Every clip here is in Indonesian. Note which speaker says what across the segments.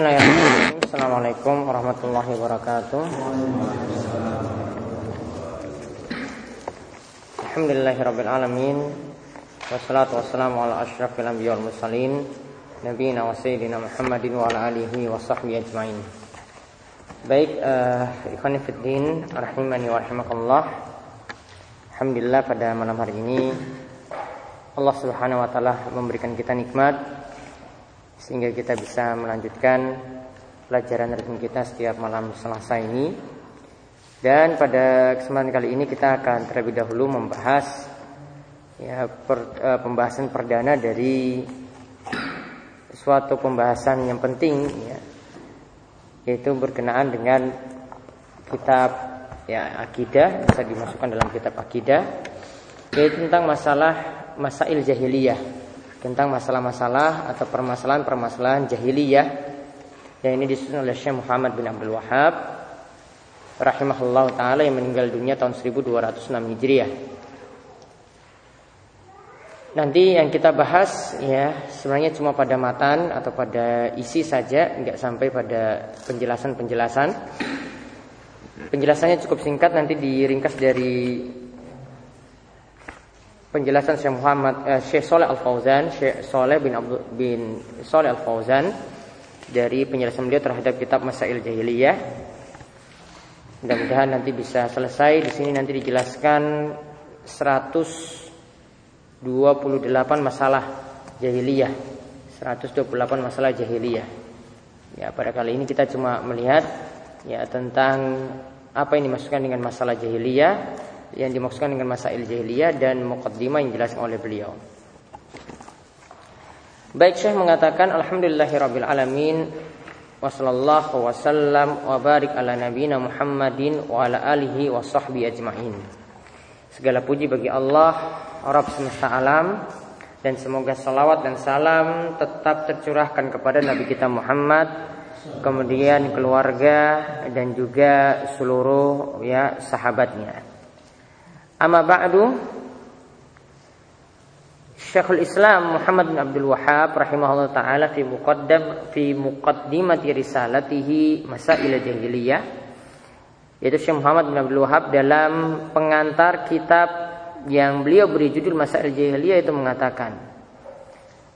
Speaker 1: Bismillahirrahmanirrahim. Assalamualaikum warahmatullahi wabarakatuh. Alhamdulillahirabbil alamin. Wassalatu wassalamu ala asyrafil anbiya'i wal mursalin nabiyina wa sayyidina Muhammadin wa ala alihi wa sahbihi ajmain. Baik, uh, ikhwan fillah rahimani wa rahimakumullah. Alhamdulillah pada malam hari ini Allah Subhanahu wa taala memberikan kita nikmat sehingga kita bisa melanjutkan pelajaran rutin kita setiap malam Selasa ini. Dan pada kesempatan kali ini kita akan terlebih dahulu membahas ya per, uh, pembahasan perdana dari suatu pembahasan yang penting ya yaitu berkenaan dengan kitab ya akidah bisa dimasukkan dalam kitab akidah yaitu tentang masalah masail jahiliyah tentang masalah-masalah atau permasalahan-permasalahan jahiliyah yang ini disusun oleh Syekh Muhammad bin Abdul Wahab rahimahullah taala yang meninggal dunia tahun 1206 Hijriah. Nanti yang kita bahas ya sebenarnya cuma pada matan atau pada isi saja, nggak sampai pada penjelasan-penjelasan. Penjelasannya cukup singkat nanti diringkas dari penjelasan Syekh Muhammad eh, Syekh Soleh Al Fauzan, Syekh Soleh bin Abdul bin Soleh Al Fauzan dari penjelasan beliau terhadap kitab Masail Jahiliyah. Mudah-mudahan nanti bisa selesai. Di sini nanti dijelaskan 128 masalah jahiliyah. 128 masalah jahiliyah. Ya, pada kali ini kita cuma melihat ya tentang apa yang dimasukkan dengan masalah jahiliyah yang dimaksudkan dengan masail jahiliyah dan muqaddimah yang dijelaskan oleh beliau. Baik Syekh mengatakan alhamdulillahirabbil alamin wa sallallahu wasallam wa barik ala nabiyina Muhammadin wa ala alihi wa sahbihi ajmain. Segala puji bagi Allah, Rabb semesta alam dan semoga salawat dan salam tetap tercurahkan kepada Nabi kita Muhammad kemudian keluarga dan juga seluruh ya sahabatnya. Amma ba'du. Syekhul Islam Muhammad bin Abdul Wahab rahimahullah taala fi muqaddam fi muqaddimati risalatihi Masail Jahiliyah. Yaitu Syekh Muhammad bin Abdul Wahab dalam pengantar kitab yang beliau beri judul Masail Jahiliyah itu mengatakan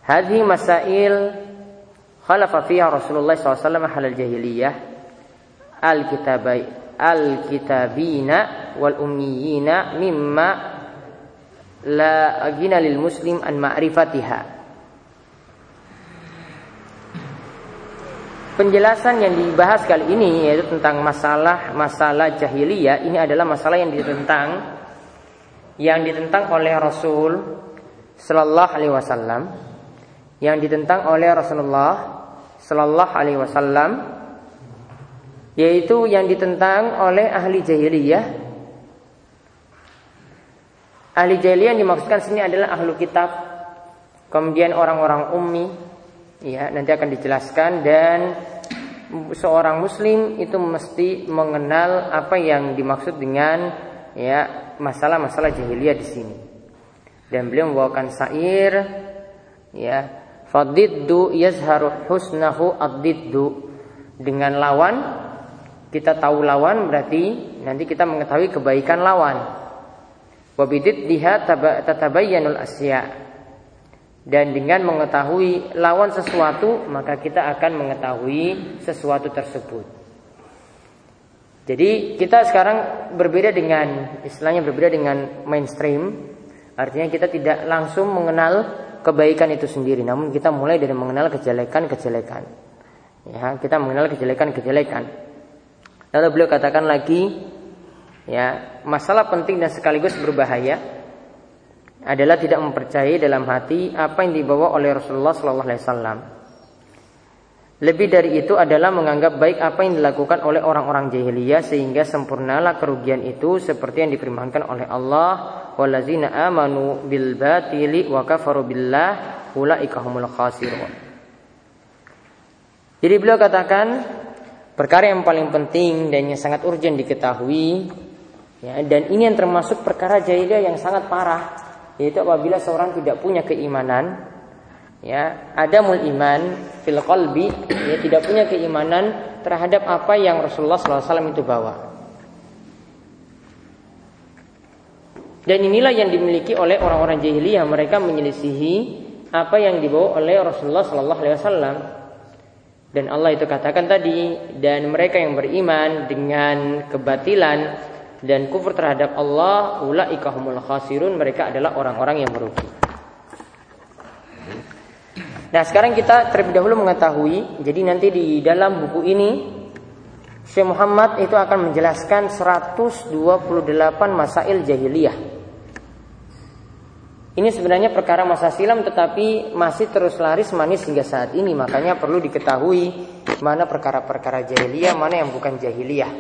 Speaker 1: Hadhi masail khalafa fiha Rasulullah SAW halal jahiliyah al-kitabai al-kitabina wal ummiyina mimma la agina lil muslim an ma'rifatiha. Penjelasan yang dibahas kali ini yaitu tentang masalah masalah jahiliyah ini adalah masalah yang ditentang yang ditentang oleh Rasul Sallallahu Alaihi Wasallam yang ditentang oleh Rasulullah Sallallahu Alaihi Wasallam yaitu yang ditentang oleh ahli jahiliyah. Ahli jahiliyah yang dimaksudkan sini adalah ahlu kitab, kemudian orang-orang ummi, ya nanti akan dijelaskan dan seorang muslim itu mesti mengenal apa yang dimaksud dengan ya masalah-masalah jahiliyah di sini. Dan beliau membawakan syair ya fadiddu yazharu husnahu adiddu dengan lawan kita tahu lawan berarti nanti kita mengetahui kebaikan lawan. Wabidit diha tatabayyanul asya. Dan dengan mengetahui lawan sesuatu maka kita akan mengetahui sesuatu tersebut. Jadi kita sekarang berbeda dengan istilahnya berbeda dengan mainstream. Artinya kita tidak langsung mengenal kebaikan itu sendiri, namun kita mulai dari mengenal kejelekan-kejelekan. Ya, kita mengenal kejelekan-kejelekan. Lalu beliau katakan lagi, ya masalah penting dan sekaligus berbahaya adalah tidak mempercayai dalam hati apa yang dibawa oleh Rasulullah Wasallam. Lebih dari itu adalah menganggap baik apa yang dilakukan oleh orang-orang jahiliyah sehingga sempurnalah kerugian itu seperti yang difirmankan oleh Allah walazina amanu bil batili wa kafaru billah ulaika humul. Jadi beliau katakan Perkara yang paling penting dan yang sangat urgent diketahui ya, dan ini yang termasuk perkara jahiliyah yang sangat parah yaitu apabila seorang tidak punya keimanan ya ada mul iman fil qalbi ya tidak punya keimanan terhadap apa yang Rasulullah SAW itu bawa. Dan inilah yang dimiliki oleh orang-orang jahiliyah mereka menyelisihi apa yang dibawa oleh Rasulullah Wasallam. Dan Allah itu katakan tadi dan mereka yang beriman dengan kebatilan dan kufur terhadap Allah ulaika khasirun mereka adalah orang-orang yang merugi. Nah sekarang kita terlebih dahulu mengetahui Jadi nanti di dalam buku ini Syekh Muhammad itu akan menjelaskan 128 masail jahiliyah Ini sebenarnya perkara masa silam tetapi masih terus laris manis hingga saat ini. Makanya perlu diketahui mana perkara-perkara jahiliyah, mana yang bukan jahiliyah.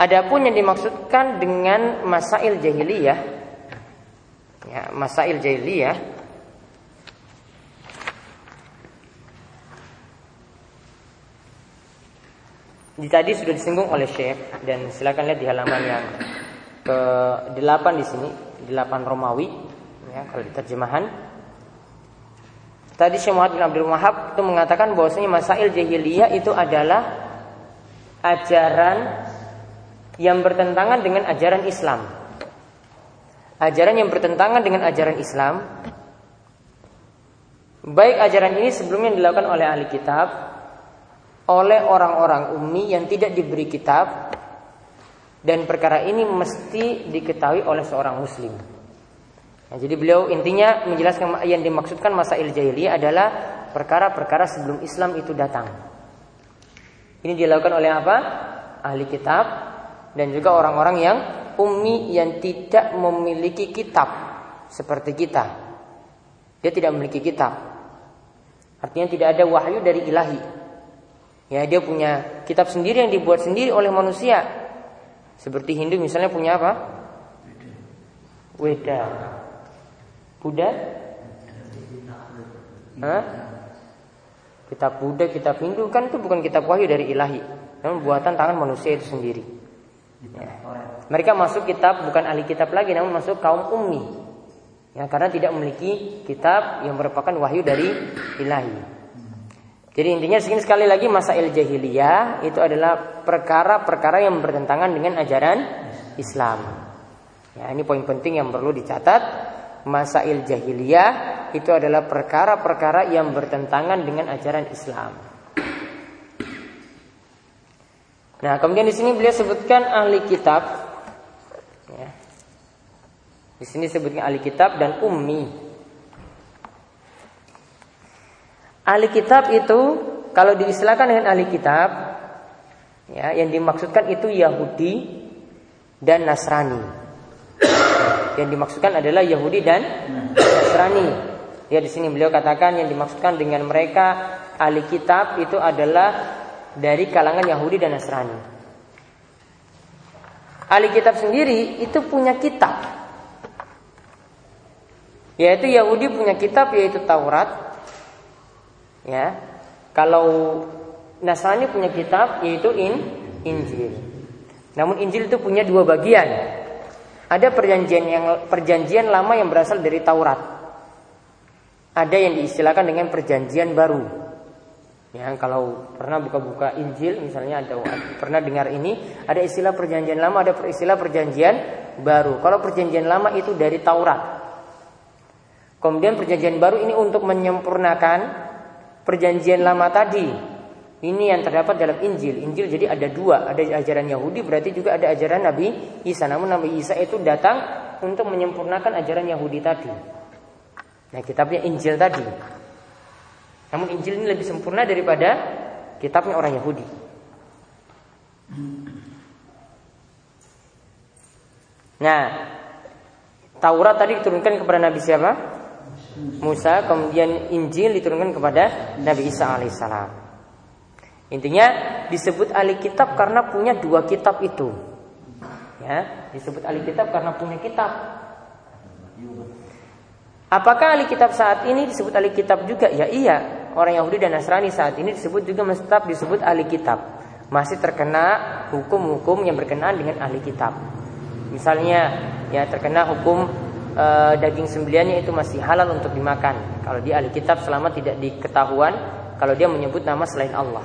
Speaker 1: Adapun yang dimaksudkan dengan masail jahiliyah ya, Masail jahiliyah Di tadi sudah disinggung oleh Syekh dan silakan lihat di halaman yang ke 8 di sini, 8 Romawi ya kalau di terjemahan. Tadi Syekh Muhammad bin Abdul Wahab itu mengatakan bahwasanya masail jahiliyah itu adalah ajaran yang bertentangan dengan ajaran Islam. Ajaran yang bertentangan dengan ajaran Islam. Baik ajaran ini sebelumnya dilakukan oleh ahli kitab oleh orang-orang ummi yang tidak diberi kitab dan perkara ini mesti diketahui oleh seorang muslim. Nah, jadi beliau intinya menjelaskan yang dimaksudkan masa jahiliyah adalah perkara-perkara sebelum Islam itu datang. Ini dilakukan oleh apa? Ahli kitab dan juga orang-orang yang ummi yang tidak memiliki kitab seperti kita. Dia tidak memiliki kitab. Artinya tidak ada wahyu dari ilahi. Ya, dia punya kitab sendiri yang dibuat sendiri oleh manusia. Seperti Hindu misalnya punya apa? Weda. Buddha? Hah? Kitab Buddha, kitab Hindu kan itu bukan kitab wahyu dari ilahi, namun buatan tangan manusia itu sendiri. Ya. Mereka masuk kitab bukan ahli kitab lagi, namun masuk kaum ummi. Ya, karena tidak memiliki kitab yang merupakan wahyu dari ilahi. Jadi intinya segini sekali lagi masail jahiliyah itu adalah perkara-perkara yang bertentangan dengan ajaran Islam. Ya, ini poin penting yang perlu dicatat. Masail jahiliyah itu adalah perkara-perkara yang bertentangan dengan ajaran Islam. Nah, kemudian di sini beliau sebutkan ahli kitab. Ya. Di sini sebutkan ahli kitab dan ummi. Ahli kitab itu kalau diistilahkan dengan ahli kitab ya yang dimaksudkan itu Yahudi dan Nasrani. Yang dimaksudkan adalah Yahudi dan Nasrani. Ya di sini beliau katakan yang dimaksudkan dengan mereka ahli kitab itu adalah dari kalangan Yahudi dan Nasrani. Ahli kitab sendiri itu punya kitab. Yaitu Yahudi punya kitab yaitu Taurat, Ya. Kalau Nasrani punya kitab yaitu in Injil. Namun Injil itu punya dua bagian. Ada perjanjian yang perjanjian lama yang berasal dari Taurat. Ada yang diistilahkan dengan perjanjian baru. Ya, kalau pernah buka-buka Injil misalnya ada pernah dengar ini, ada istilah perjanjian lama, ada istilah perjanjian baru. Kalau perjanjian lama itu dari Taurat. Kemudian perjanjian baru ini untuk menyempurnakan perjanjian lama tadi. Ini yang terdapat dalam Injil. Injil jadi ada dua, ada ajaran Yahudi berarti juga ada ajaran Nabi Isa. Namun Nabi Isa itu datang untuk menyempurnakan ajaran Yahudi tadi. Nah, kitabnya Injil tadi. Namun Injil ini lebih sempurna daripada kitabnya orang Yahudi. Nah, Taurat tadi diturunkan kepada Nabi siapa? Musa, kemudian Injil diturunkan kepada Nabi Isa alaihissalam. Intinya disebut ahli kitab karena punya dua kitab itu. Ya, disebut ahli kitab karena punya kitab. Apakah ahli kitab saat ini disebut ahli kitab juga? Ya iya, orang Yahudi dan Nasrani saat ini disebut juga tetap disebut ahli kitab. Masih terkena hukum-hukum yang berkenaan dengan ahli kitab. Misalnya ya terkena hukum e, daging sembeliannya itu masih halal untuk dimakan. Kalau di ahli kitab selama tidak diketahuan kalau dia menyebut nama selain Allah.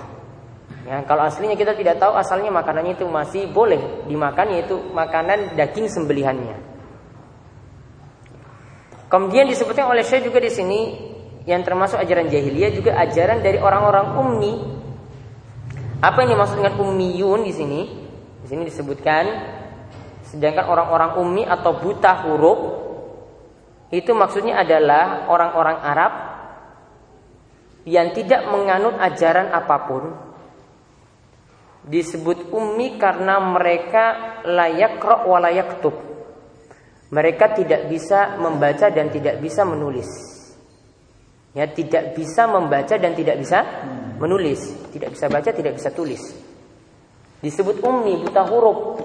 Speaker 1: Ya, kalau aslinya kita tidak tahu asalnya makanannya itu masih boleh dimakan yaitu makanan daging sembelihannya. Kemudian disebutkan oleh saya juga di sini yang termasuk ajaran jahiliyah juga ajaran dari orang-orang ummi. Apa yang dimaksud dengan ummiyun di sini? Di sini disebutkan sedangkan orang-orang ummi atau buta huruf itu maksudnya adalah orang-orang Arab yang tidak menganut ajaran apa pun disebut ummi karena mereka layak rok walayak tub. Mereka tidak bisa membaca dan tidak bisa menulis. Ya, tidak bisa membaca dan tidak bisa menulis, tidak bisa baca, tidak bisa tulis. Disebut ummi, buta huruf.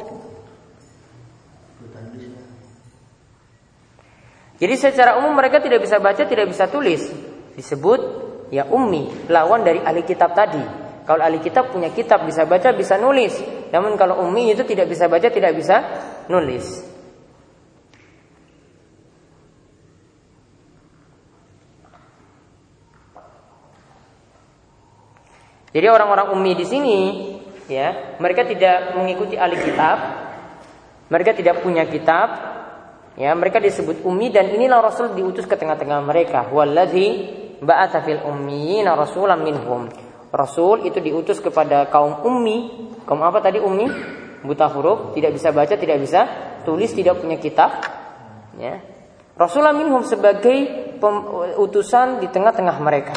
Speaker 1: Jadi secara umum mereka tidak bisa baca, tidak bisa tulis. Disebut ya ummi, lawan dari ahli kitab tadi. Kalau ahli kitab punya kitab bisa baca, bisa nulis. Namun kalau ummi itu tidak bisa baca, tidak bisa nulis. Jadi orang-orang ummi di sini ya, mereka tidak mengikuti ahli kitab. Mereka tidak punya kitab. Ya, mereka disebut ummi dan inilah Rasul diutus ke tengah-tengah mereka. Wallazi ba'atsa fil ummiyina rasulan minhum. Rasul itu diutus kepada kaum ummi. Kaum apa tadi ummi? Buta huruf, tidak bisa baca, tidak bisa tulis, tidak punya kitab. Ya. Rasulullah minhum sebagai utusan di tengah-tengah mereka.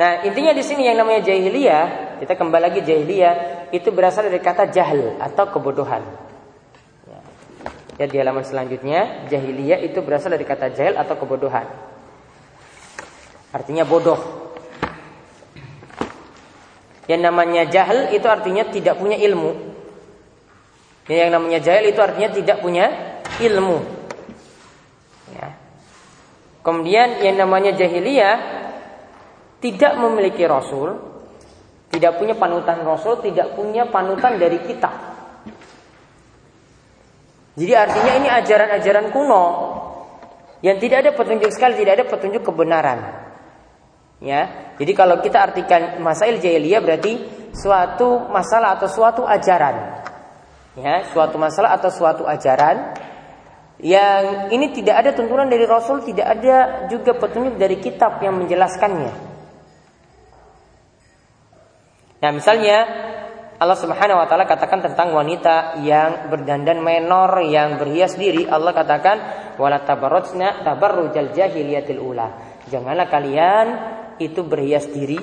Speaker 1: Nah, intinya di sini yang namanya jahiliyah, kita kembali lagi jahiliyah, itu berasal dari kata jahil atau kebodohan. Ya di halaman selanjutnya jahiliyah itu berasal dari kata jahil atau kebodohan. Artinya bodoh. Yang namanya jahil itu artinya tidak punya ilmu. Yang namanya jahil itu artinya tidak punya ilmu. Ya. Kemudian yang namanya jahiliyah tidak memiliki rasul, tidak punya panutan rasul, tidak punya panutan dari kitab. Jadi artinya ini ajaran-ajaran kuno yang tidak ada petunjuk sekali, tidak ada petunjuk kebenaran. Ya, jadi kalau kita artikan masail jahiliyah berarti suatu masalah atau suatu ajaran. Ya, suatu masalah atau suatu ajaran yang ini tidak ada tuntunan dari Rasul, tidak ada juga petunjuk dari kitab yang menjelaskannya. Nah, misalnya Allah Subhanahu wa taala katakan tentang wanita yang berdandan menor yang berhias diri, Allah katakan wala tabarrujna tabarrujal jahiliyatil ula. Janganlah kalian itu berhias diri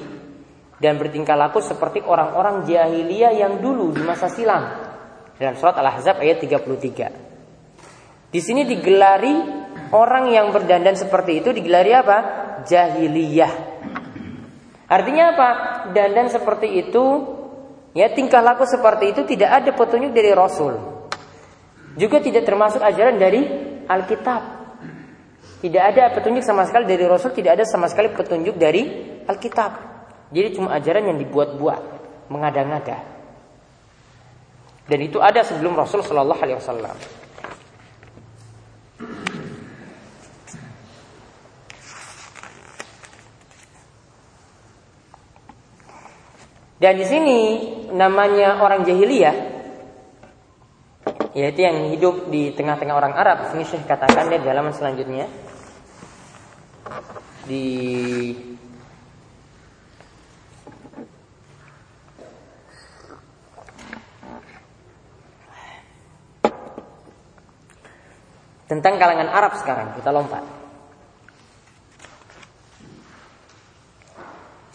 Speaker 1: dan bertingkah laku seperti orang-orang jahiliyah yang dulu di masa silam. Dalam surat Al-Ahzab ayat 33. Di sini digelari orang yang berdandan seperti itu digelari apa? Jahiliyah. Artinya apa? Dandan seperti itu Ya tingkah laku seperti itu tidak ada petunjuk dari Rasul. Juga tidak termasuk ajaran dari Alkitab. Tidak ada petunjuk sama sekali dari Rasul, tidak ada sama sekali petunjuk dari Alkitab. Jadi cuma ajaran yang dibuat-buat, mengada-ngada. Dan itu ada sebelum Rasul Shallallahu Alaihi Wasallam. Dan di sini namanya orang jahiliyah yaitu yang hidup di tengah-tengah orang Arab. Ini saya katakan di halaman selanjutnya di tentang kalangan Arab sekarang kita lompat.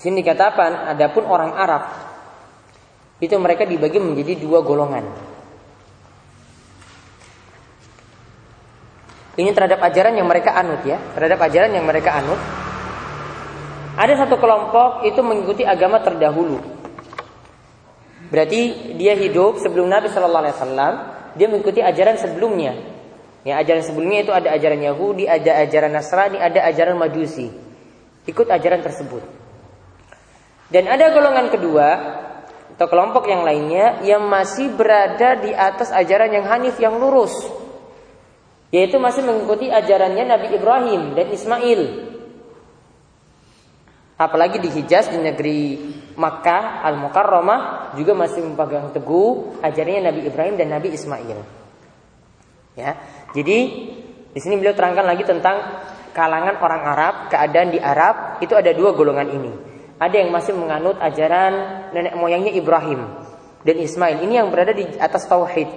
Speaker 1: Sini dikatakan adapun orang Arab itu mereka dibagi menjadi dua golongan. Ini terhadap ajaran yang mereka anut ya, terhadap ajaran yang mereka anut. Ada satu kelompok itu mengikuti agama terdahulu. Berarti dia hidup sebelum Nabi Shallallahu Alaihi Wasallam, dia mengikuti ajaran sebelumnya. Ya, ajaran sebelumnya itu ada ajaran Yahudi, ada ajaran Nasrani, ada ajaran Majusi. Ikut ajaran tersebut. Dan ada golongan kedua, atau kelompok yang lainnya yang masih berada di atas ajaran yang hanif yang lurus. Yaitu masih mengikuti ajarannya Nabi Ibrahim dan Ismail. Apalagi di Hijaz di negeri Makkah Al-Mukarramah juga masih memegang teguh ajarannya Nabi Ibrahim dan Nabi Ismail. Ya jadi di sini beliau terangkan lagi tentang kalangan orang Arab keadaan di Arab itu ada dua golongan ini ada yang masih menganut ajaran nenek moyangnya Ibrahim dan Ismail. Ini yang berada di atas tauhid,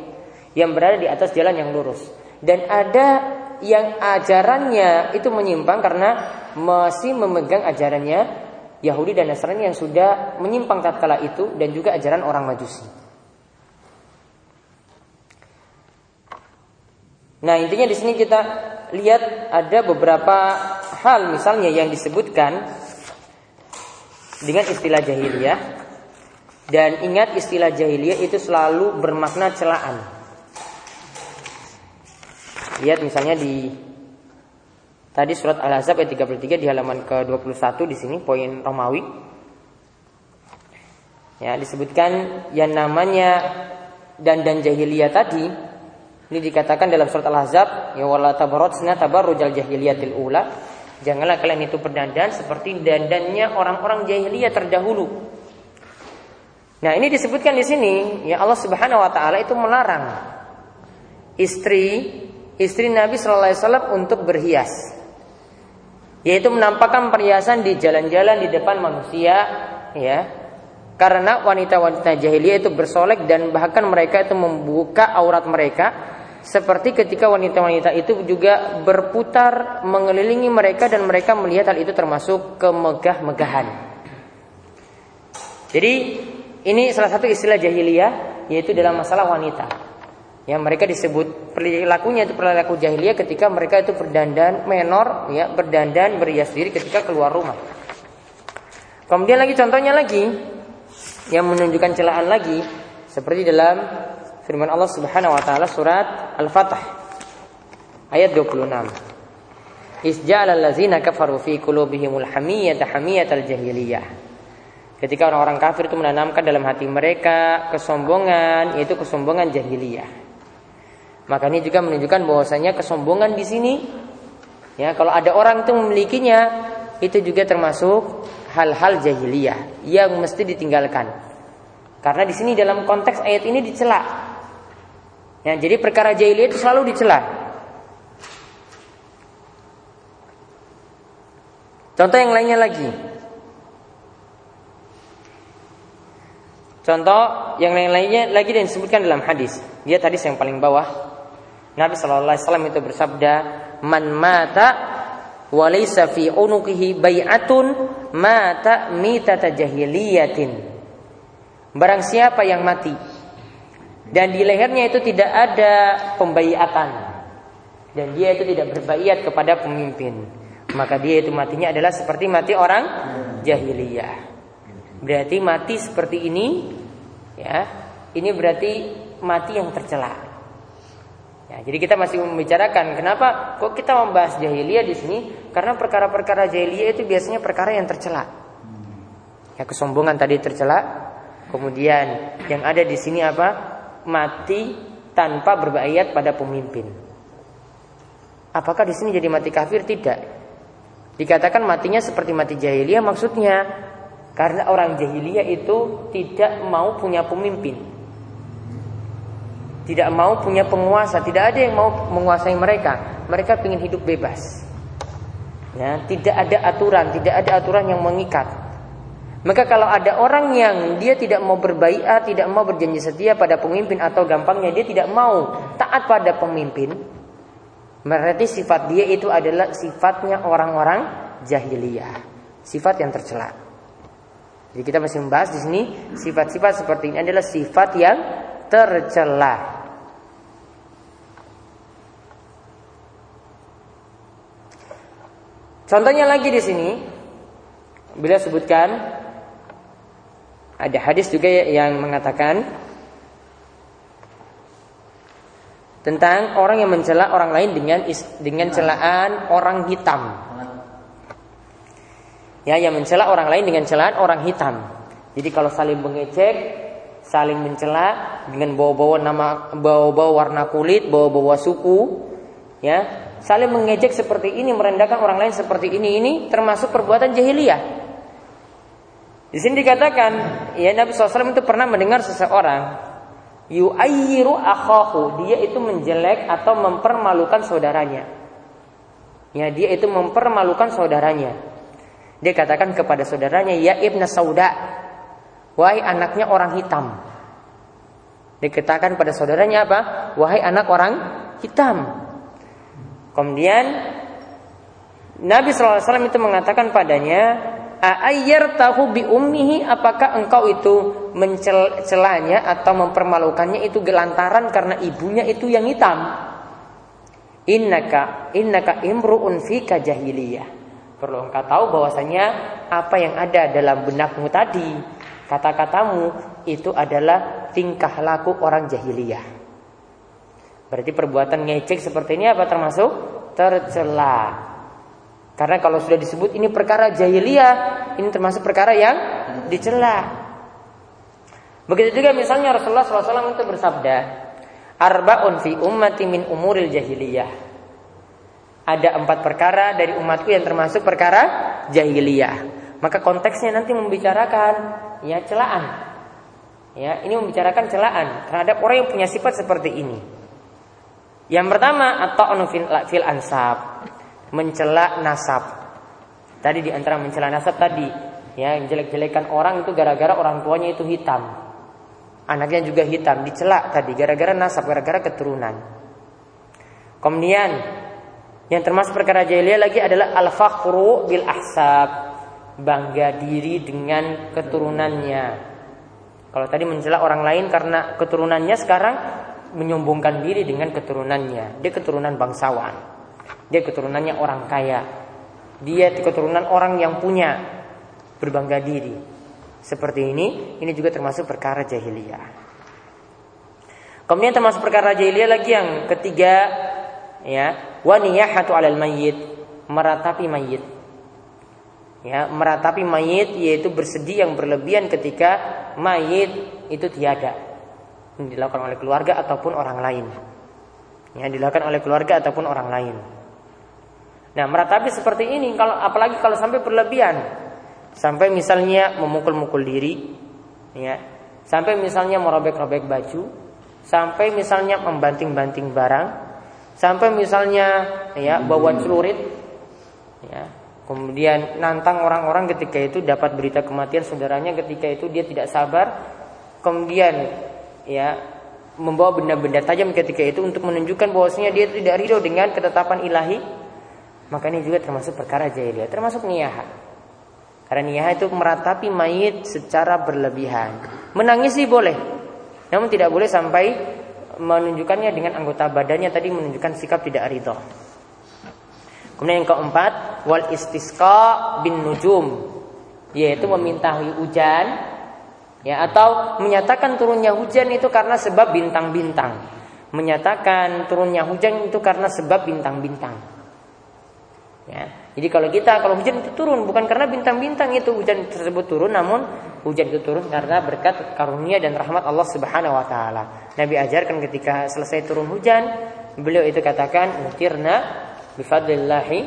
Speaker 1: yang berada di atas jalan yang lurus. Dan ada yang ajarannya itu menyimpang karena masih memegang ajarannya Yahudi dan Nasrani yang sudah menyimpang tatkala itu dan juga ajaran orang Majusi. Nah, intinya di sini kita lihat ada beberapa hal misalnya yang disebutkan dengan istilah jahiliyah dan ingat istilah jahiliyah itu selalu bermakna celaan. Lihat misalnya di tadi surat Al-Ahzab ayat 33 di halaman ke-21 di sini poin Romawi. Ya, disebutkan yang namanya dan dan jahiliyah tadi ini dikatakan dalam surat Al-Ahzab ya wala tabarrujna tabarrujal jahiliyatil ula Janganlah kalian itu berdandan seperti dandannya orang-orang jahiliyah terdahulu. Nah, ini disebutkan di sini ya Allah Subhanahu wa taala itu melarang istri istri Nabi sallallahu alaihi wasallam untuk berhias. Yaitu menampakkan perhiasan di jalan-jalan di depan manusia ya. Karena wanita-wanita jahiliyah itu bersolek dan bahkan mereka itu membuka aurat mereka seperti ketika wanita-wanita itu juga berputar mengelilingi mereka dan mereka melihat hal itu termasuk kemegah-megahan. Jadi ini salah satu istilah jahiliyah yaitu dalam masalah wanita. Yang mereka disebut perilakunya itu perilaku jahiliyah ketika mereka itu berdandan menor ya berdandan berhias diri ketika keluar rumah. Kemudian lagi contohnya lagi yang menunjukkan celaan lagi seperti dalam firman Allah Subhanahu wa taala surat Al-Fatah ayat 26. Isja'al allazina kafaru fi qulubihimul hamiyata hamiyatal jahiliyah. Ketika orang-orang kafir itu menanamkan dalam hati mereka kesombongan yaitu kesombongan jahiliyah. Maka ini juga menunjukkan bahwasanya kesombongan di sini ya kalau ada orang itu memilikinya itu juga termasuk hal-hal jahiliyah yang mesti ditinggalkan. Karena di sini dalam konteks ayat ini dicela Ya, jadi perkara jahiliyah itu selalu dicela. Contoh yang lainnya lagi. Contoh yang lain-lainnya lagi yang disebutkan dalam hadis. Dia hadis yang paling bawah. Nabi Shallallahu Alaihi Wasallam itu bersabda, "Man mata walaysa fi unukihi bay'atun mata mitata jahiliyatin." Barang siapa yang mati dan di lehernya itu tidak ada pembaiatan. Dan dia itu tidak berbaiat kepada pemimpin. Maka dia itu matinya adalah seperti mati orang jahiliyah. Berarti mati seperti ini ya ini berarti mati yang tercela. Ya, jadi kita masih membicarakan kenapa kok kita membahas jahiliyah di sini? Karena perkara-perkara jahiliyah itu biasanya perkara yang tercela. Ya kesombongan tadi tercela. Kemudian yang ada di sini apa mati tanpa berbayat pada pemimpin. Apakah di sini jadi mati kafir? Tidak. Dikatakan matinya seperti mati jahiliyah maksudnya karena orang jahiliyah itu tidak mau punya pemimpin. Tidak mau punya penguasa, tidak ada yang mau menguasai mereka. Mereka ingin hidup bebas. Ya, tidak ada aturan, tidak ada aturan yang mengikat. Maka kalau ada orang yang dia tidak mau berbaikat, tidak mau berjanji setia pada pemimpin atau gampangnya dia tidak mau taat pada pemimpin, berarti sifat dia itu adalah sifatnya orang-orang jahiliyah, sifat yang tercela. Jadi kita masih membahas di sini sifat-sifat seperti ini adalah sifat yang tercela. Contohnya lagi di sini, bila sebutkan ada hadis juga yang mengatakan tentang orang yang mencela orang lain dengan dengan celaan orang hitam. Ya, yang mencela orang lain dengan celaan orang hitam. Jadi kalau saling mengecek, saling mencela dengan bawa-bawa nama bawa-bawa warna kulit, bawa-bawa suku, ya, saling mengejek seperti ini, merendahkan orang lain seperti ini, ini termasuk perbuatan jahiliyah. Di sini dikatakan, ya Nabi SAW itu pernah mendengar seseorang yu'ayyiru akhahu, dia itu menjelek atau mempermalukan saudaranya. Ya, dia itu mempermalukan saudaranya. Dia katakan kepada saudaranya, "Ya ibna sauda, wahai anaknya orang hitam." Dikatakan pada saudaranya apa? Wahai anak orang hitam. Kemudian Nabi SAW itu mengatakan padanya, Ayyar tahu bi ummihi apakah engkau itu mencelanya atau mempermalukannya itu gelantaran karena ibunya itu yang hitam? Innaka innaka imruun fika jahiliyah. Perlu engkau tahu bahwasanya apa yang ada dalam benakmu tadi, kata-katamu itu adalah tingkah laku orang jahiliyah. Berarti perbuatan ngecek seperti ini apa termasuk tercela. Karena kalau sudah disebut ini perkara jahiliyah, ini termasuk perkara yang dicela. Begitu juga misalnya Rasulullah SAW itu bersabda, Arba'un fi ummati min umuril jahiliyah. Ada empat perkara dari umatku yang termasuk perkara jahiliyah. Maka konteksnya nanti membicarakan ya celaan. Ya, ini membicarakan celaan terhadap orang yang punya sifat seperti ini. Yang pertama atau fil, ansab, mencela nasab. Tadi di antara mencela nasab tadi, ya jelek-jelekan orang itu gara-gara orang tuanya itu hitam. Anaknya juga hitam, dicela tadi gara-gara nasab, gara-gara keturunan. Kemudian yang termasuk perkara jahiliyah lagi adalah al-fakhru bil ahsab. Bangga diri dengan keturunannya. Kalau tadi mencela orang lain karena keturunannya sekarang menyombongkan diri dengan keturunannya. Dia keturunan bangsawan. Dia keturunannya orang kaya. Dia keturunan orang yang punya berbangga diri seperti ini, ini juga termasuk perkara jahiliyah. Kemudian termasuk perkara jahiliyah lagi yang ketiga ya, waniyahatu 'alal mayyit, meratapi mayit. Ya, meratapi mayit yaitu bersedih yang berlebihan ketika mayit itu tiada. Ini dilakukan oleh keluarga ataupun orang lain. Ya, dilakukan oleh keluarga ataupun orang lain. Nah, meratapi seperti ini kalau apalagi kalau sampai berlebihan, sampai misalnya memukul-mukul diri, ya, sampai misalnya merobek-robek baju, sampai misalnya membanting-banting barang, sampai misalnya ya bawa celurit, ya, kemudian nantang orang-orang ketika itu dapat berita kematian saudaranya ketika itu dia tidak sabar, kemudian ya membawa benda-benda tajam ketika itu untuk menunjukkan bahwasanya dia tidak ridho dengan ketetapan ilahi, maka ini juga termasuk perkara jahiliyah, termasuk niyaha. Karena niyah itu meratapi mayit secara berlebihan. Menangis sih boleh. Namun tidak boleh sampai menunjukkannya dengan anggota badannya tadi menunjukkan sikap tidak ridho. Kemudian yang keempat, wal istisqa bin nujum, yaitu meminta hujan ya atau menyatakan turunnya hujan itu karena sebab bintang-bintang. Menyatakan turunnya hujan itu karena sebab bintang-bintang. Ya. Jadi kalau kita kalau hujan itu turun bukan karena bintang-bintang itu hujan tersebut turun namun hujan itu turun karena berkat karunia dan rahmat Allah Subhanahu wa taala. Nabi ajarkan ketika selesai turun hujan, beliau itu katakan mutirna bifadlillahi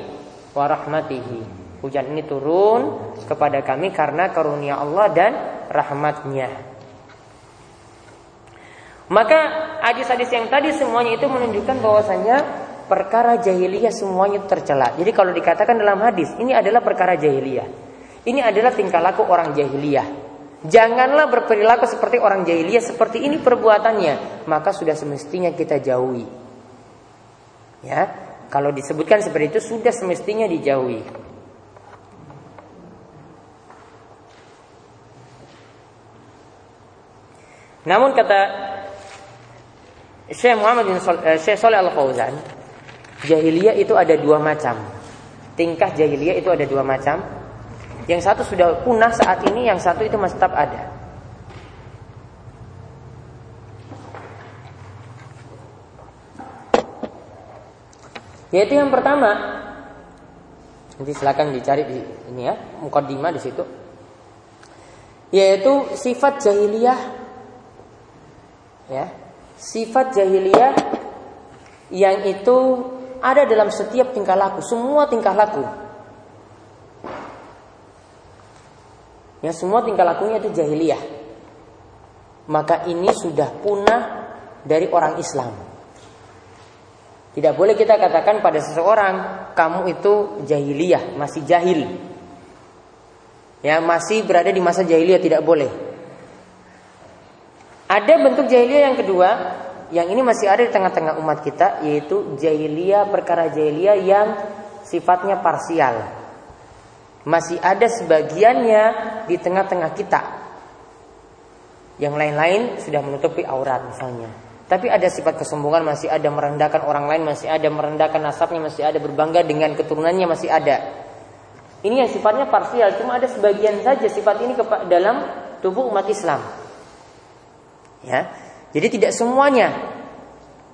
Speaker 1: wa rahmatihi. Hujan ini turun kepada kami karena karunia Allah dan rahmatnya. Maka hadis-hadis yang tadi semuanya itu menunjukkan bahwasanya perkara jahiliyah semuanya tercela. Jadi kalau dikatakan dalam hadis, ini adalah perkara jahiliyah. Ini adalah tingkah laku orang jahiliyah. Janganlah berperilaku seperti orang jahiliyah seperti ini perbuatannya, maka sudah semestinya kita jauhi. Ya, kalau disebutkan seperti itu sudah semestinya dijauhi. Namun kata Syekh Muhammad bin eh, Syekh Saleh Al Fauzan, Jahiliyah itu ada dua macam. Tingkah jahiliyah itu ada dua macam. Yang satu sudah punah saat ini, yang satu itu masih tetap ada. Yaitu yang pertama, nanti silakan dicari di ini ya, mukaddimah di situ. Yaitu sifat jahiliyah
Speaker 2: Ya. Sifat jahiliyah yang itu ada dalam setiap tingkah laku, semua tingkah laku. Ya, semua tingkah lakunya itu jahiliyah. Maka ini sudah punah dari orang Islam. Tidak boleh kita katakan pada seseorang kamu itu jahiliyah, masih jahil. Ya, masih berada di masa jahiliyah tidak boleh. Ada bentuk jahiliyah yang kedua, yang ini masih ada di tengah-tengah umat kita, yaitu jahiliyah perkara jahiliyah yang sifatnya parsial. Masih ada sebagiannya di tengah-tengah kita. Yang lain-lain sudah menutupi aurat misalnya. Tapi ada sifat kesombongan masih ada merendahkan orang lain masih ada merendahkan nasabnya masih ada berbangga dengan keturunannya masih ada. Ini yang sifatnya parsial, cuma ada sebagian saja sifat ini dalam tubuh umat Islam. Ya. Jadi tidak semuanya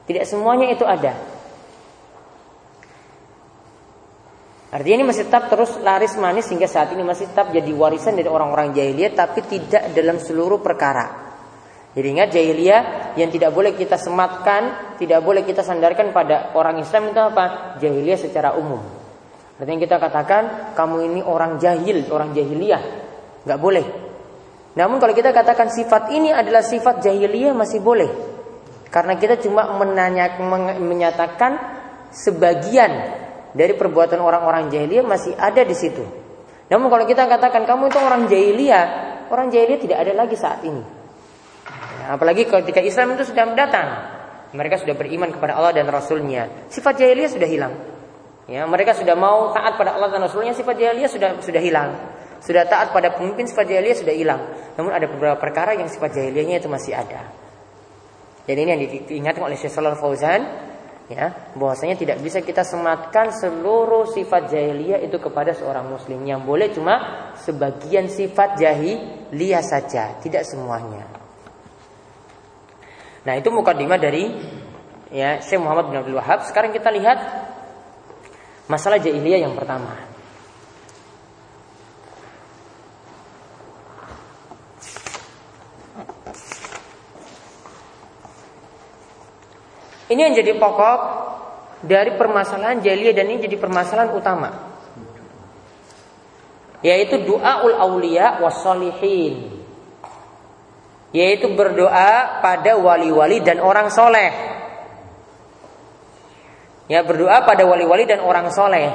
Speaker 2: tidak semuanya itu ada. Artinya ini masih tetap terus laris manis hingga saat ini masih tetap jadi warisan dari orang-orang jahiliyah tapi tidak dalam seluruh perkara. Jadi ingat jahiliyah yang tidak boleh kita sematkan, tidak boleh kita sandarkan pada orang Islam itu apa? Jahiliyah secara umum. Artinya kita katakan kamu ini orang jahil, orang jahiliyah, nggak boleh. Namun kalau kita katakan sifat ini adalah sifat jahiliyah masih boleh, karena kita cuma menanya, menyatakan sebagian dari perbuatan orang-orang jahiliyah masih ada di situ. Namun kalau kita katakan kamu itu orang jahiliyah, orang jahiliyah tidak ada lagi saat ini. Ya, apalagi ketika Islam itu sudah datang, mereka sudah beriman kepada Allah dan Rasulnya. Sifat jahiliyah sudah hilang. Ya, mereka sudah mau taat pada Allah dan Rasulnya, sifat jahiliyah sudah sudah hilang. Sudah taat pada pemimpin sifat jahiliyah sudah hilang. Namun ada beberapa perkara yang sifat jahiliyahnya itu masih ada. Jadi ini yang diingatkan oleh Syekh Shalal Fauzan ya, bahwasanya tidak bisa kita sematkan seluruh sifat jahiliyah itu kepada seorang muslim. Yang boleh cuma sebagian sifat jahiliyah saja, tidak semuanya. Nah, itu mukadimah dari ya Syekh Muhammad bin Abdul Wahab. Sekarang kita lihat Masalah jahiliyah yang pertama. Ini yang jadi pokok dari permasalahan jahiliyah dan ini jadi permasalahan utama. Yaitu doa ul aulia wasolihin. Yaitu berdoa pada wali-wali dan orang soleh. Ya berdoa pada wali-wali dan orang soleh.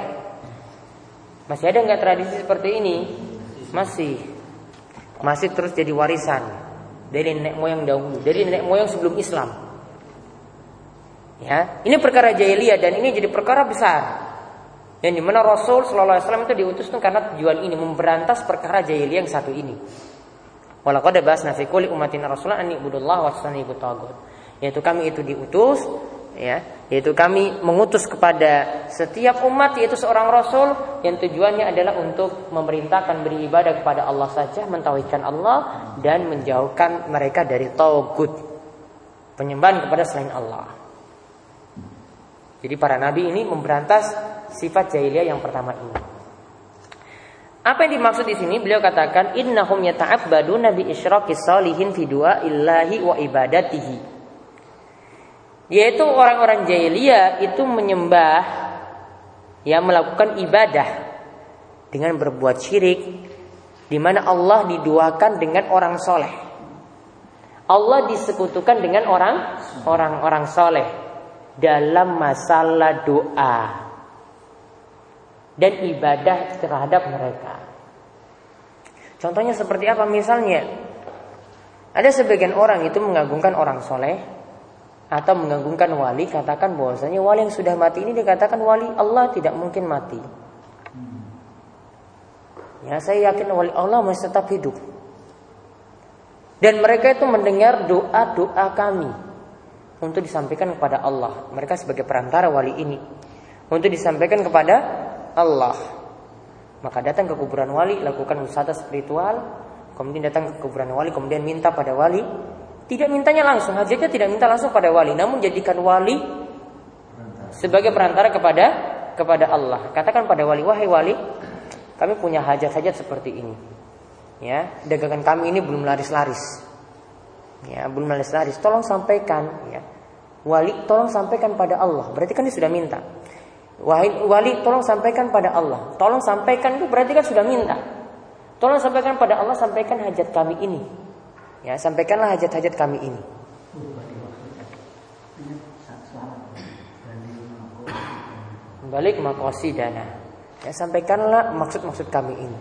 Speaker 2: Masih ada nggak tradisi seperti ini? Masih. Masih terus jadi warisan dari nenek moyang dahulu, dari nenek moyang sebelum Islam. Ya, ini perkara jahiliyah dan ini jadi perkara besar. Yang di mana Rasul Shallallahu Alaihi Wasallam itu diutus tuh karena tujuan ini memberantas perkara jahiliyah yang satu ini. Walaqad basna fi kulli ummatin rasulan an ibudullah wa Yaitu kami itu diutus ya yaitu kami mengutus kepada setiap umat yaitu seorang rasul yang tujuannya adalah untuk memerintahkan beribadah kepada Allah saja mentauhidkan Allah dan menjauhkan mereka dari taugut penyembahan kepada selain Allah jadi para nabi ini memberantas sifat jahiliyah yang pertama ini apa yang dimaksud di sini? Beliau katakan innahum yata'abbaduna bi isyraqis salihin fi du'a illahi wa ibadatihi. Yaitu orang-orang jahiliyah itu menyembah yang melakukan ibadah dengan berbuat syirik di mana Allah diduakan dengan orang soleh. Allah disekutukan dengan orang orang-orang soleh dalam masalah doa dan ibadah terhadap mereka. Contohnya seperti apa? Misalnya ada sebagian orang itu mengagungkan orang soleh atau mengagungkan wali katakan bahwasanya wali yang sudah mati ini dikatakan wali Allah tidak mungkin mati. Ya, saya yakin wali Allah masih tetap hidup. Dan mereka itu mendengar doa-doa kami untuk disampaikan kepada Allah. Mereka sebagai perantara wali ini untuk disampaikan kepada Allah. Maka datang ke kuburan wali, lakukan wisata spiritual, kemudian datang ke kuburan wali, kemudian minta pada wali tidak mintanya langsung, hajatnya tidak minta langsung pada wali, namun jadikan wali sebagai perantara kepada kepada Allah. Katakan pada wali, wahai wali, kami punya hajat-hajat seperti ini. Ya, dagangan kami ini belum laris-laris. Ya, Abu Malik Haris, tolong sampaikan ya. Wali tolong sampaikan pada Allah. Berarti kan dia sudah minta. Wali, wali tolong sampaikan pada Allah. Tolong sampaikan itu berarti kan sudah minta. Tolong sampaikan pada Allah, sampaikan hajat kami ini. Ya, sampaikanlah hajat-hajat kami ini. Balik makosi dana. Ya, sampaikanlah maksud-maksud kami ini.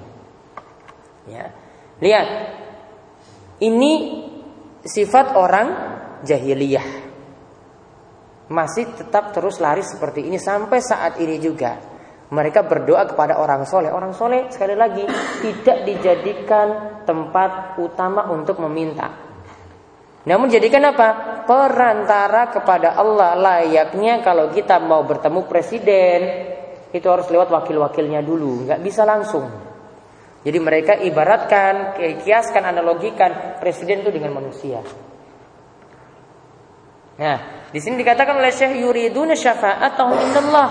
Speaker 2: Ya. Lihat. Ini sifat orang jahiliyah. Masih tetap terus lari seperti ini sampai saat ini juga. Mereka berdoa kepada orang soleh. Orang soleh sekali lagi tidak dijadikan tempat utama untuk meminta. Namun jadikan apa? Perantara kepada Allah layaknya kalau kita mau bertemu presiden itu harus lewat wakil-wakilnya dulu, nggak bisa langsung. Jadi mereka ibaratkan, kiaskan, analogikan presiden itu dengan manusia. Nah, di sini dikatakan oleh Syekh yuriduna syafa'atahum indallah.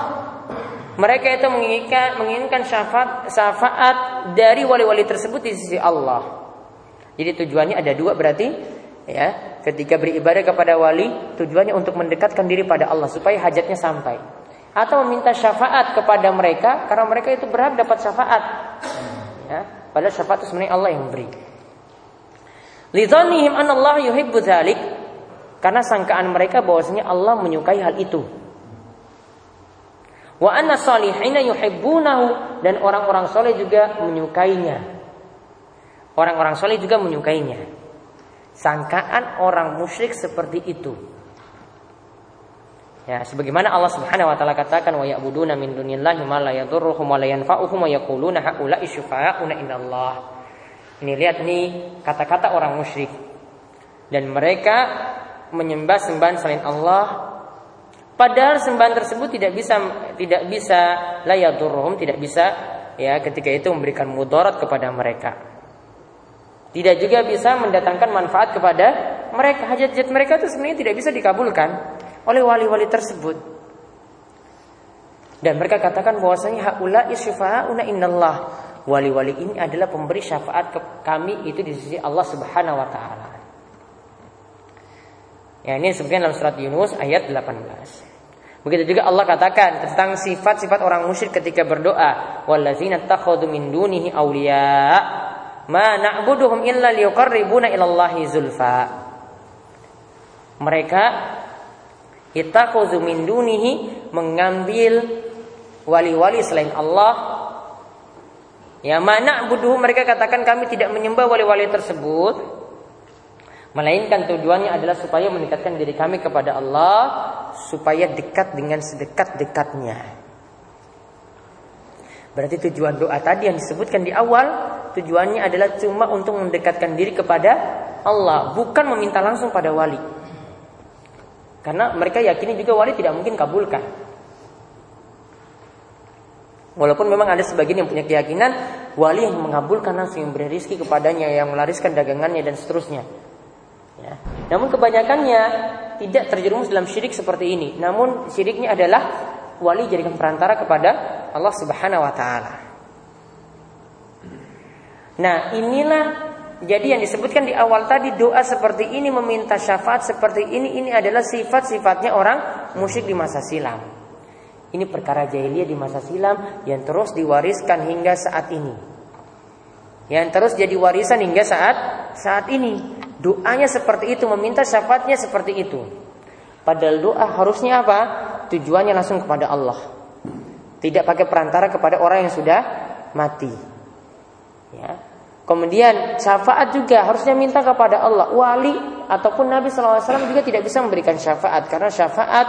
Speaker 2: Mereka itu menginginkan menginginkan syafaat syafaat dari wali-wali tersebut di sisi Allah. Jadi tujuannya ada dua berarti ya, ketika beribadah kepada wali tujuannya untuk mendekatkan diri pada Allah supaya hajatnya sampai. Atau meminta syafaat kepada mereka karena mereka itu berhak dapat syafaat. Ya, padahal syafaat itu sebenarnya Allah yang beri. Lidzannihim an Allah yuhibbu dzalik karena sangkaan mereka bahwasanya Allah menyukai hal itu. Wa anna salihina yuhibbunahu dan orang-orang soleh juga menyukainya. Orang-orang soleh juga menyukainya. Sangkaan orang musyrik seperti itu. Ya, sebagaimana Allah Subhanahu wa taala katakan wa ya'buduna min dunillahi ma la yadurruhum wa la yanfa'uhum wa yaquluna haula'i syufa'auna indallah. Ini lihat nih kata-kata orang musyrik. Dan mereka menyembah sembahan selain Allah padahal sembahan tersebut tidak bisa tidak bisa la yadurruhum tidak bisa ya ketika itu memberikan mudarat kepada mereka. Tidak juga bisa mendatangkan manfaat kepada mereka. Hajat-hajat mereka itu sebenarnya tidak bisa dikabulkan oleh wali-wali tersebut. Dan mereka katakan bahwasanya haula isyfa'una innallah. Wali-wali ini adalah pemberi syafaat ke kami itu di sisi Allah Subhanahu wa taala. Ya ini sebutkan dalam surat Yunus ayat 18. Begitu juga Allah katakan tentang sifat-sifat orang musyrik ketika berdoa, "Wallazina takhadhu min dunihi awliya ma na'buduhum illa liyuqarribuna ilallahi zulfa." Mereka ittakhadhu min dunihi mengambil wali-wali selain Allah. Ya mana buduh mereka katakan kami tidak menyembah wali-wali tersebut. Melainkan tujuannya adalah supaya mendekatkan diri kami kepada Allah Supaya dekat dengan sedekat-dekatnya. Berarti tujuan doa tadi yang disebutkan di awal Tujuannya adalah cuma untuk mendekatkan diri kepada Allah Bukan meminta langsung pada wali karena mereka yakini juga wali tidak mungkin kabulkan. Walaupun memang ada sebagian yang punya keyakinan wali yang mengabulkan langsung yang beri rizki kepadanya, yang melariskan dagangannya dan seterusnya. Ya. Namun kebanyakannya tidak terjerumus dalam syirik seperti ini. Namun syiriknya adalah wali jadikan perantara kepada Allah Subhanahu wa taala. Nah, inilah jadi yang disebutkan di awal tadi doa seperti ini meminta syafaat seperti ini ini adalah sifat-sifatnya orang musyrik di masa silam. Ini perkara jahiliyah di masa silam yang terus diwariskan hingga saat ini. Yang terus jadi warisan hingga saat saat ini. Doanya seperti itu, meminta syafaatnya seperti itu. Padahal doa harusnya apa? Tujuannya langsung kepada Allah. Tidak pakai perantara kepada orang yang sudah mati. Ya, Kemudian syafaat juga harusnya minta kepada Allah. Wali ataupun Nabi SAW juga tidak bisa memberikan syafaat karena syafaat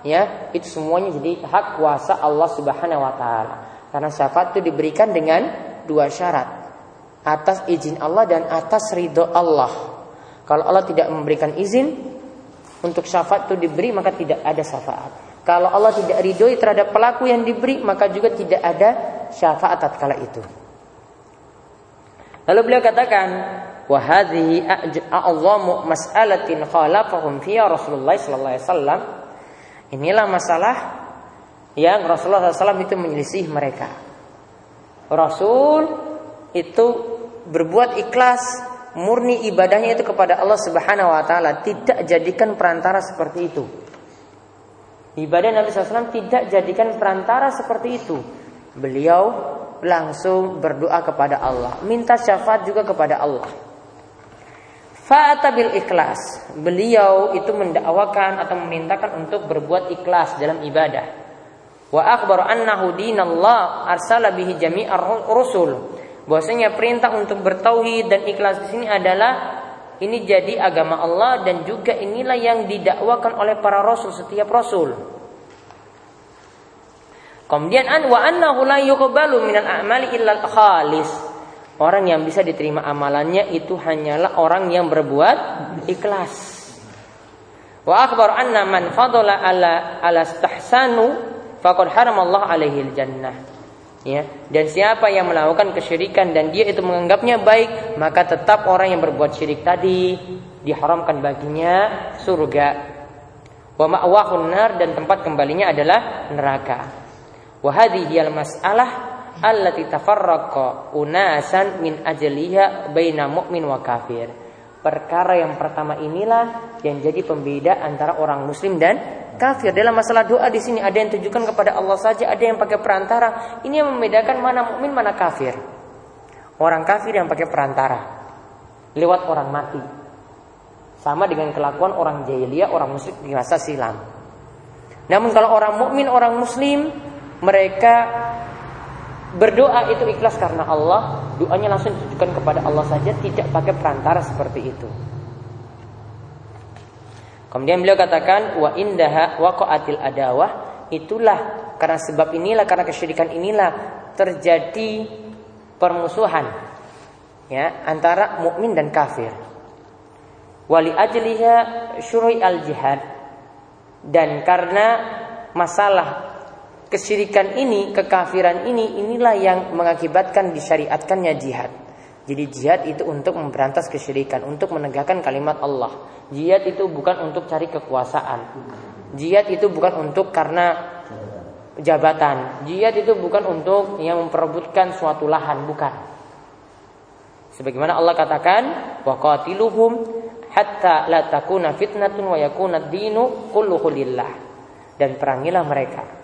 Speaker 2: ya itu semuanya jadi hak kuasa Allah Subhanahu Wa Taala. Karena syafaat itu diberikan dengan dua syarat atas izin Allah dan atas ridho Allah. Kalau Allah tidak memberikan izin untuk syafaat itu diberi maka tidak ada syafaat. Kalau Allah tidak ridhoi terhadap pelaku yang diberi maka juga tidak ada syafaat tatkala itu. Lalu beliau katakan, "Wa hadhihi a'zamu mas'alatin khalafahum fiha Rasulullah sallallahu alaihi wasallam." Inilah masalah yang Rasulullah SAW itu menyelisih mereka. Rasul itu berbuat ikhlas murni ibadahnya itu kepada Allah Subhanahu wa taala, tidak jadikan perantara seperti itu. Ibadah Nabi SAW tidak jadikan perantara seperti itu. Beliau langsung berdoa kepada Allah, minta syafaat juga kepada Allah. Fa'ata bil ikhlas. Beliau itu mendakwakan atau memintakan untuk berbuat ikhlas dalam ibadah. Wa akhbar annahu dinallah arsala bihi jami'ar rusul. Bahwasanya perintah untuk bertauhid dan ikhlas di sini adalah ini jadi agama Allah dan juga inilah yang didakwakan oleh para rasul setiap rasul. Kemudian an wa annahu la yuqbalu minal a'mali illa khalis. Orang yang bisa diterima amalannya itu hanyalah orang yang berbuat ikhlas. Wa akbar anna man fadala ala ala stahsanu faqad haramallahu alaihi jannah ya dan siapa yang melakukan kesyirikan dan dia itu menganggapnya baik maka tetap orang yang berbuat syirik tadi diharamkan baginya surga wa ma'wahun nar dan tempat kembalinya adalah neraka wa hadhihi al mas'alah allati tafarraqa unasan min ajliha baina mu'min wa kafir perkara yang pertama inilah yang jadi pembeda antara orang muslim dan kafir. Dalam masalah doa di sini ada yang tujukan kepada Allah saja, ada yang pakai perantara. Ini yang membedakan mana mukmin mana kafir. Orang kafir yang pakai perantara lewat orang mati. Sama dengan kelakuan orang jahiliyah, orang musyrik di masa silam. Namun kalau orang mukmin, orang muslim, mereka berdoa itu ikhlas karena Allah, doanya langsung ditujukan kepada Allah saja, tidak pakai perantara seperti itu. Kemudian beliau katakan wa indaha waqa'atil adawah itulah karena sebab inilah karena kesyirikan inilah terjadi permusuhan ya antara mukmin dan kafir. Wali ajliha syurui al jihad dan karena masalah kesyirikan ini, kekafiran ini inilah yang mengakibatkan disyariatkannya jihad. Jadi jihad itu untuk memberantas kesyirikan, untuk menegakkan kalimat Allah. Jihad itu bukan untuk cari kekuasaan. Jihad itu bukan untuk karena jabatan. Jihad itu bukan untuk yang memperebutkan suatu lahan, bukan. Sebagaimana Allah katakan, wa qatiluhum hatta la takuna fitnatun wa yakuna dinu kulluhu lillah. Dan perangilah mereka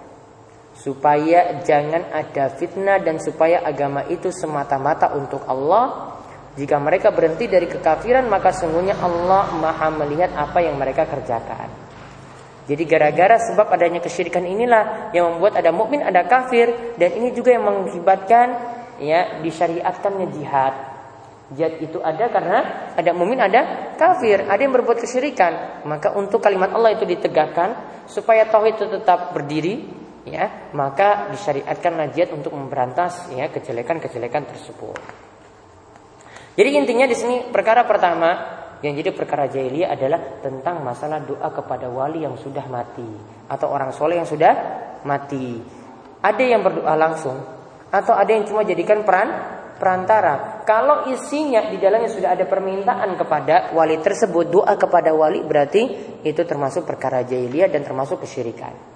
Speaker 2: supaya jangan ada fitnah dan supaya agama itu semata-mata untuk Allah jika mereka berhenti dari kekafiran maka sungguhnya Allah Maha melihat apa yang mereka kerjakan. Jadi gara-gara sebab adanya kesyirikan inilah yang membuat ada mukmin, ada kafir dan ini juga yang mengakibatkan ya disyariatkannya jihad. Jihad itu ada karena ada mukmin, ada kafir, ada yang berbuat kesyirikan. Maka untuk kalimat Allah itu ditegakkan supaya tauhid itu tetap berdiri, ya, maka disyariatkan jihad untuk memberantas ya kejelekan-kejelekan tersebut. Jadi intinya di sini perkara pertama yang jadi perkara jahiliyah adalah tentang masalah doa kepada wali yang sudah mati atau orang soleh yang sudah mati. Ada yang berdoa langsung atau ada yang cuma jadikan peran perantara. Kalau isinya di dalamnya sudah ada permintaan kepada wali tersebut, doa kepada wali berarti itu termasuk perkara jahiliyah dan termasuk kesyirikan.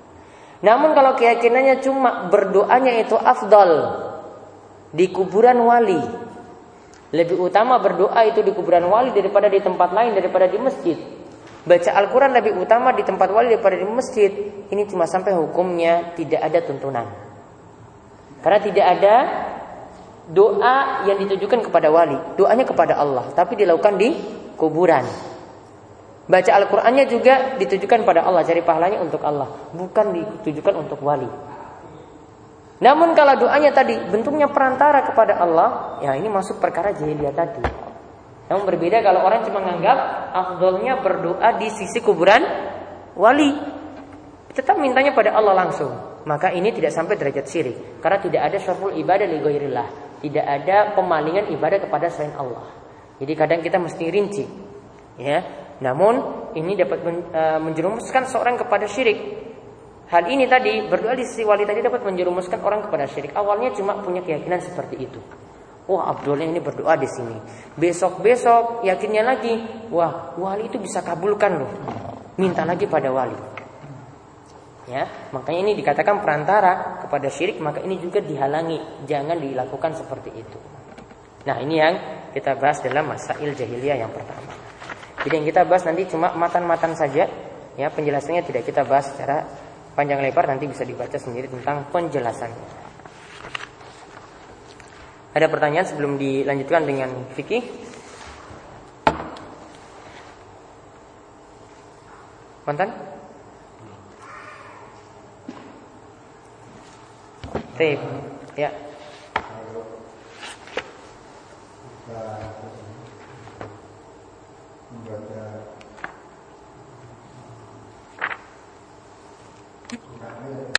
Speaker 2: Namun kalau keyakinannya cuma berdoanya itu afdal di kuburan wali, lebih utama berdoa itu di kuburan wali daripada di tempat lain daripada di masjid. Baca Al-Quran lebih utama di tempat wali daripada di masjid. Ini cuma sampai hukumnya tidak ada tuntunan. Karena tidak ada doa yang ditujukan kepada wali. Doanya kepada Allah. Tapi dilakukan di kuburan. Baca Al-Qurannya juga ditujukan pada Allah. Cari pahalanya untuk Allah. Bukan ditujukan untuk wali. Namun kalau doanya tadi bentuknya perantara kepada Allah, ya ini masuk perkara jahiliyah tadi. Namun berbeda kalau orang cuma menganggap afdolnya berdoa di sisi kuburan wali. Tetap mintanya pada Allah langsung. Maka ini tidak sampai derajat syirik. Karena tidak ada syarful ibadah li ghairillah. Tidak ada pemalingan ibadah kepada selain Allah. Jadi kadang kita mesti rinci. Ya. Namun ini dapat eh, menjerumuskan seorang kepada syirik. Hal ini tadi berdoa di sisi wali tadi dapat menjerumuskan orang kepada syirik. Awalnya cuma punya keyakinan seperti itu. Wah Abdullah ini berdoa di sini. Besok besok yakinnya lagi. Wah wali itu bisa kabulkan loh. Minta lagi pada wali. Ya, makanya ini dikatakan perantara kepada syirik, maka ini juga dihalangi, jangan dilakukan seperti itu. Nah ini yang kita bahas dalam masail jahiliyah yang pertama. Jadi yang kita bahas nanti cuma matan-matan saja, ya penjelasannya tidak kita bahas secara panjang lebar nanti bisa dibaca sendiri tentang penjelasannya. Ada pertanyaan sebelum dilanjutkan dengan fikih? Mantan? Tip. Ya.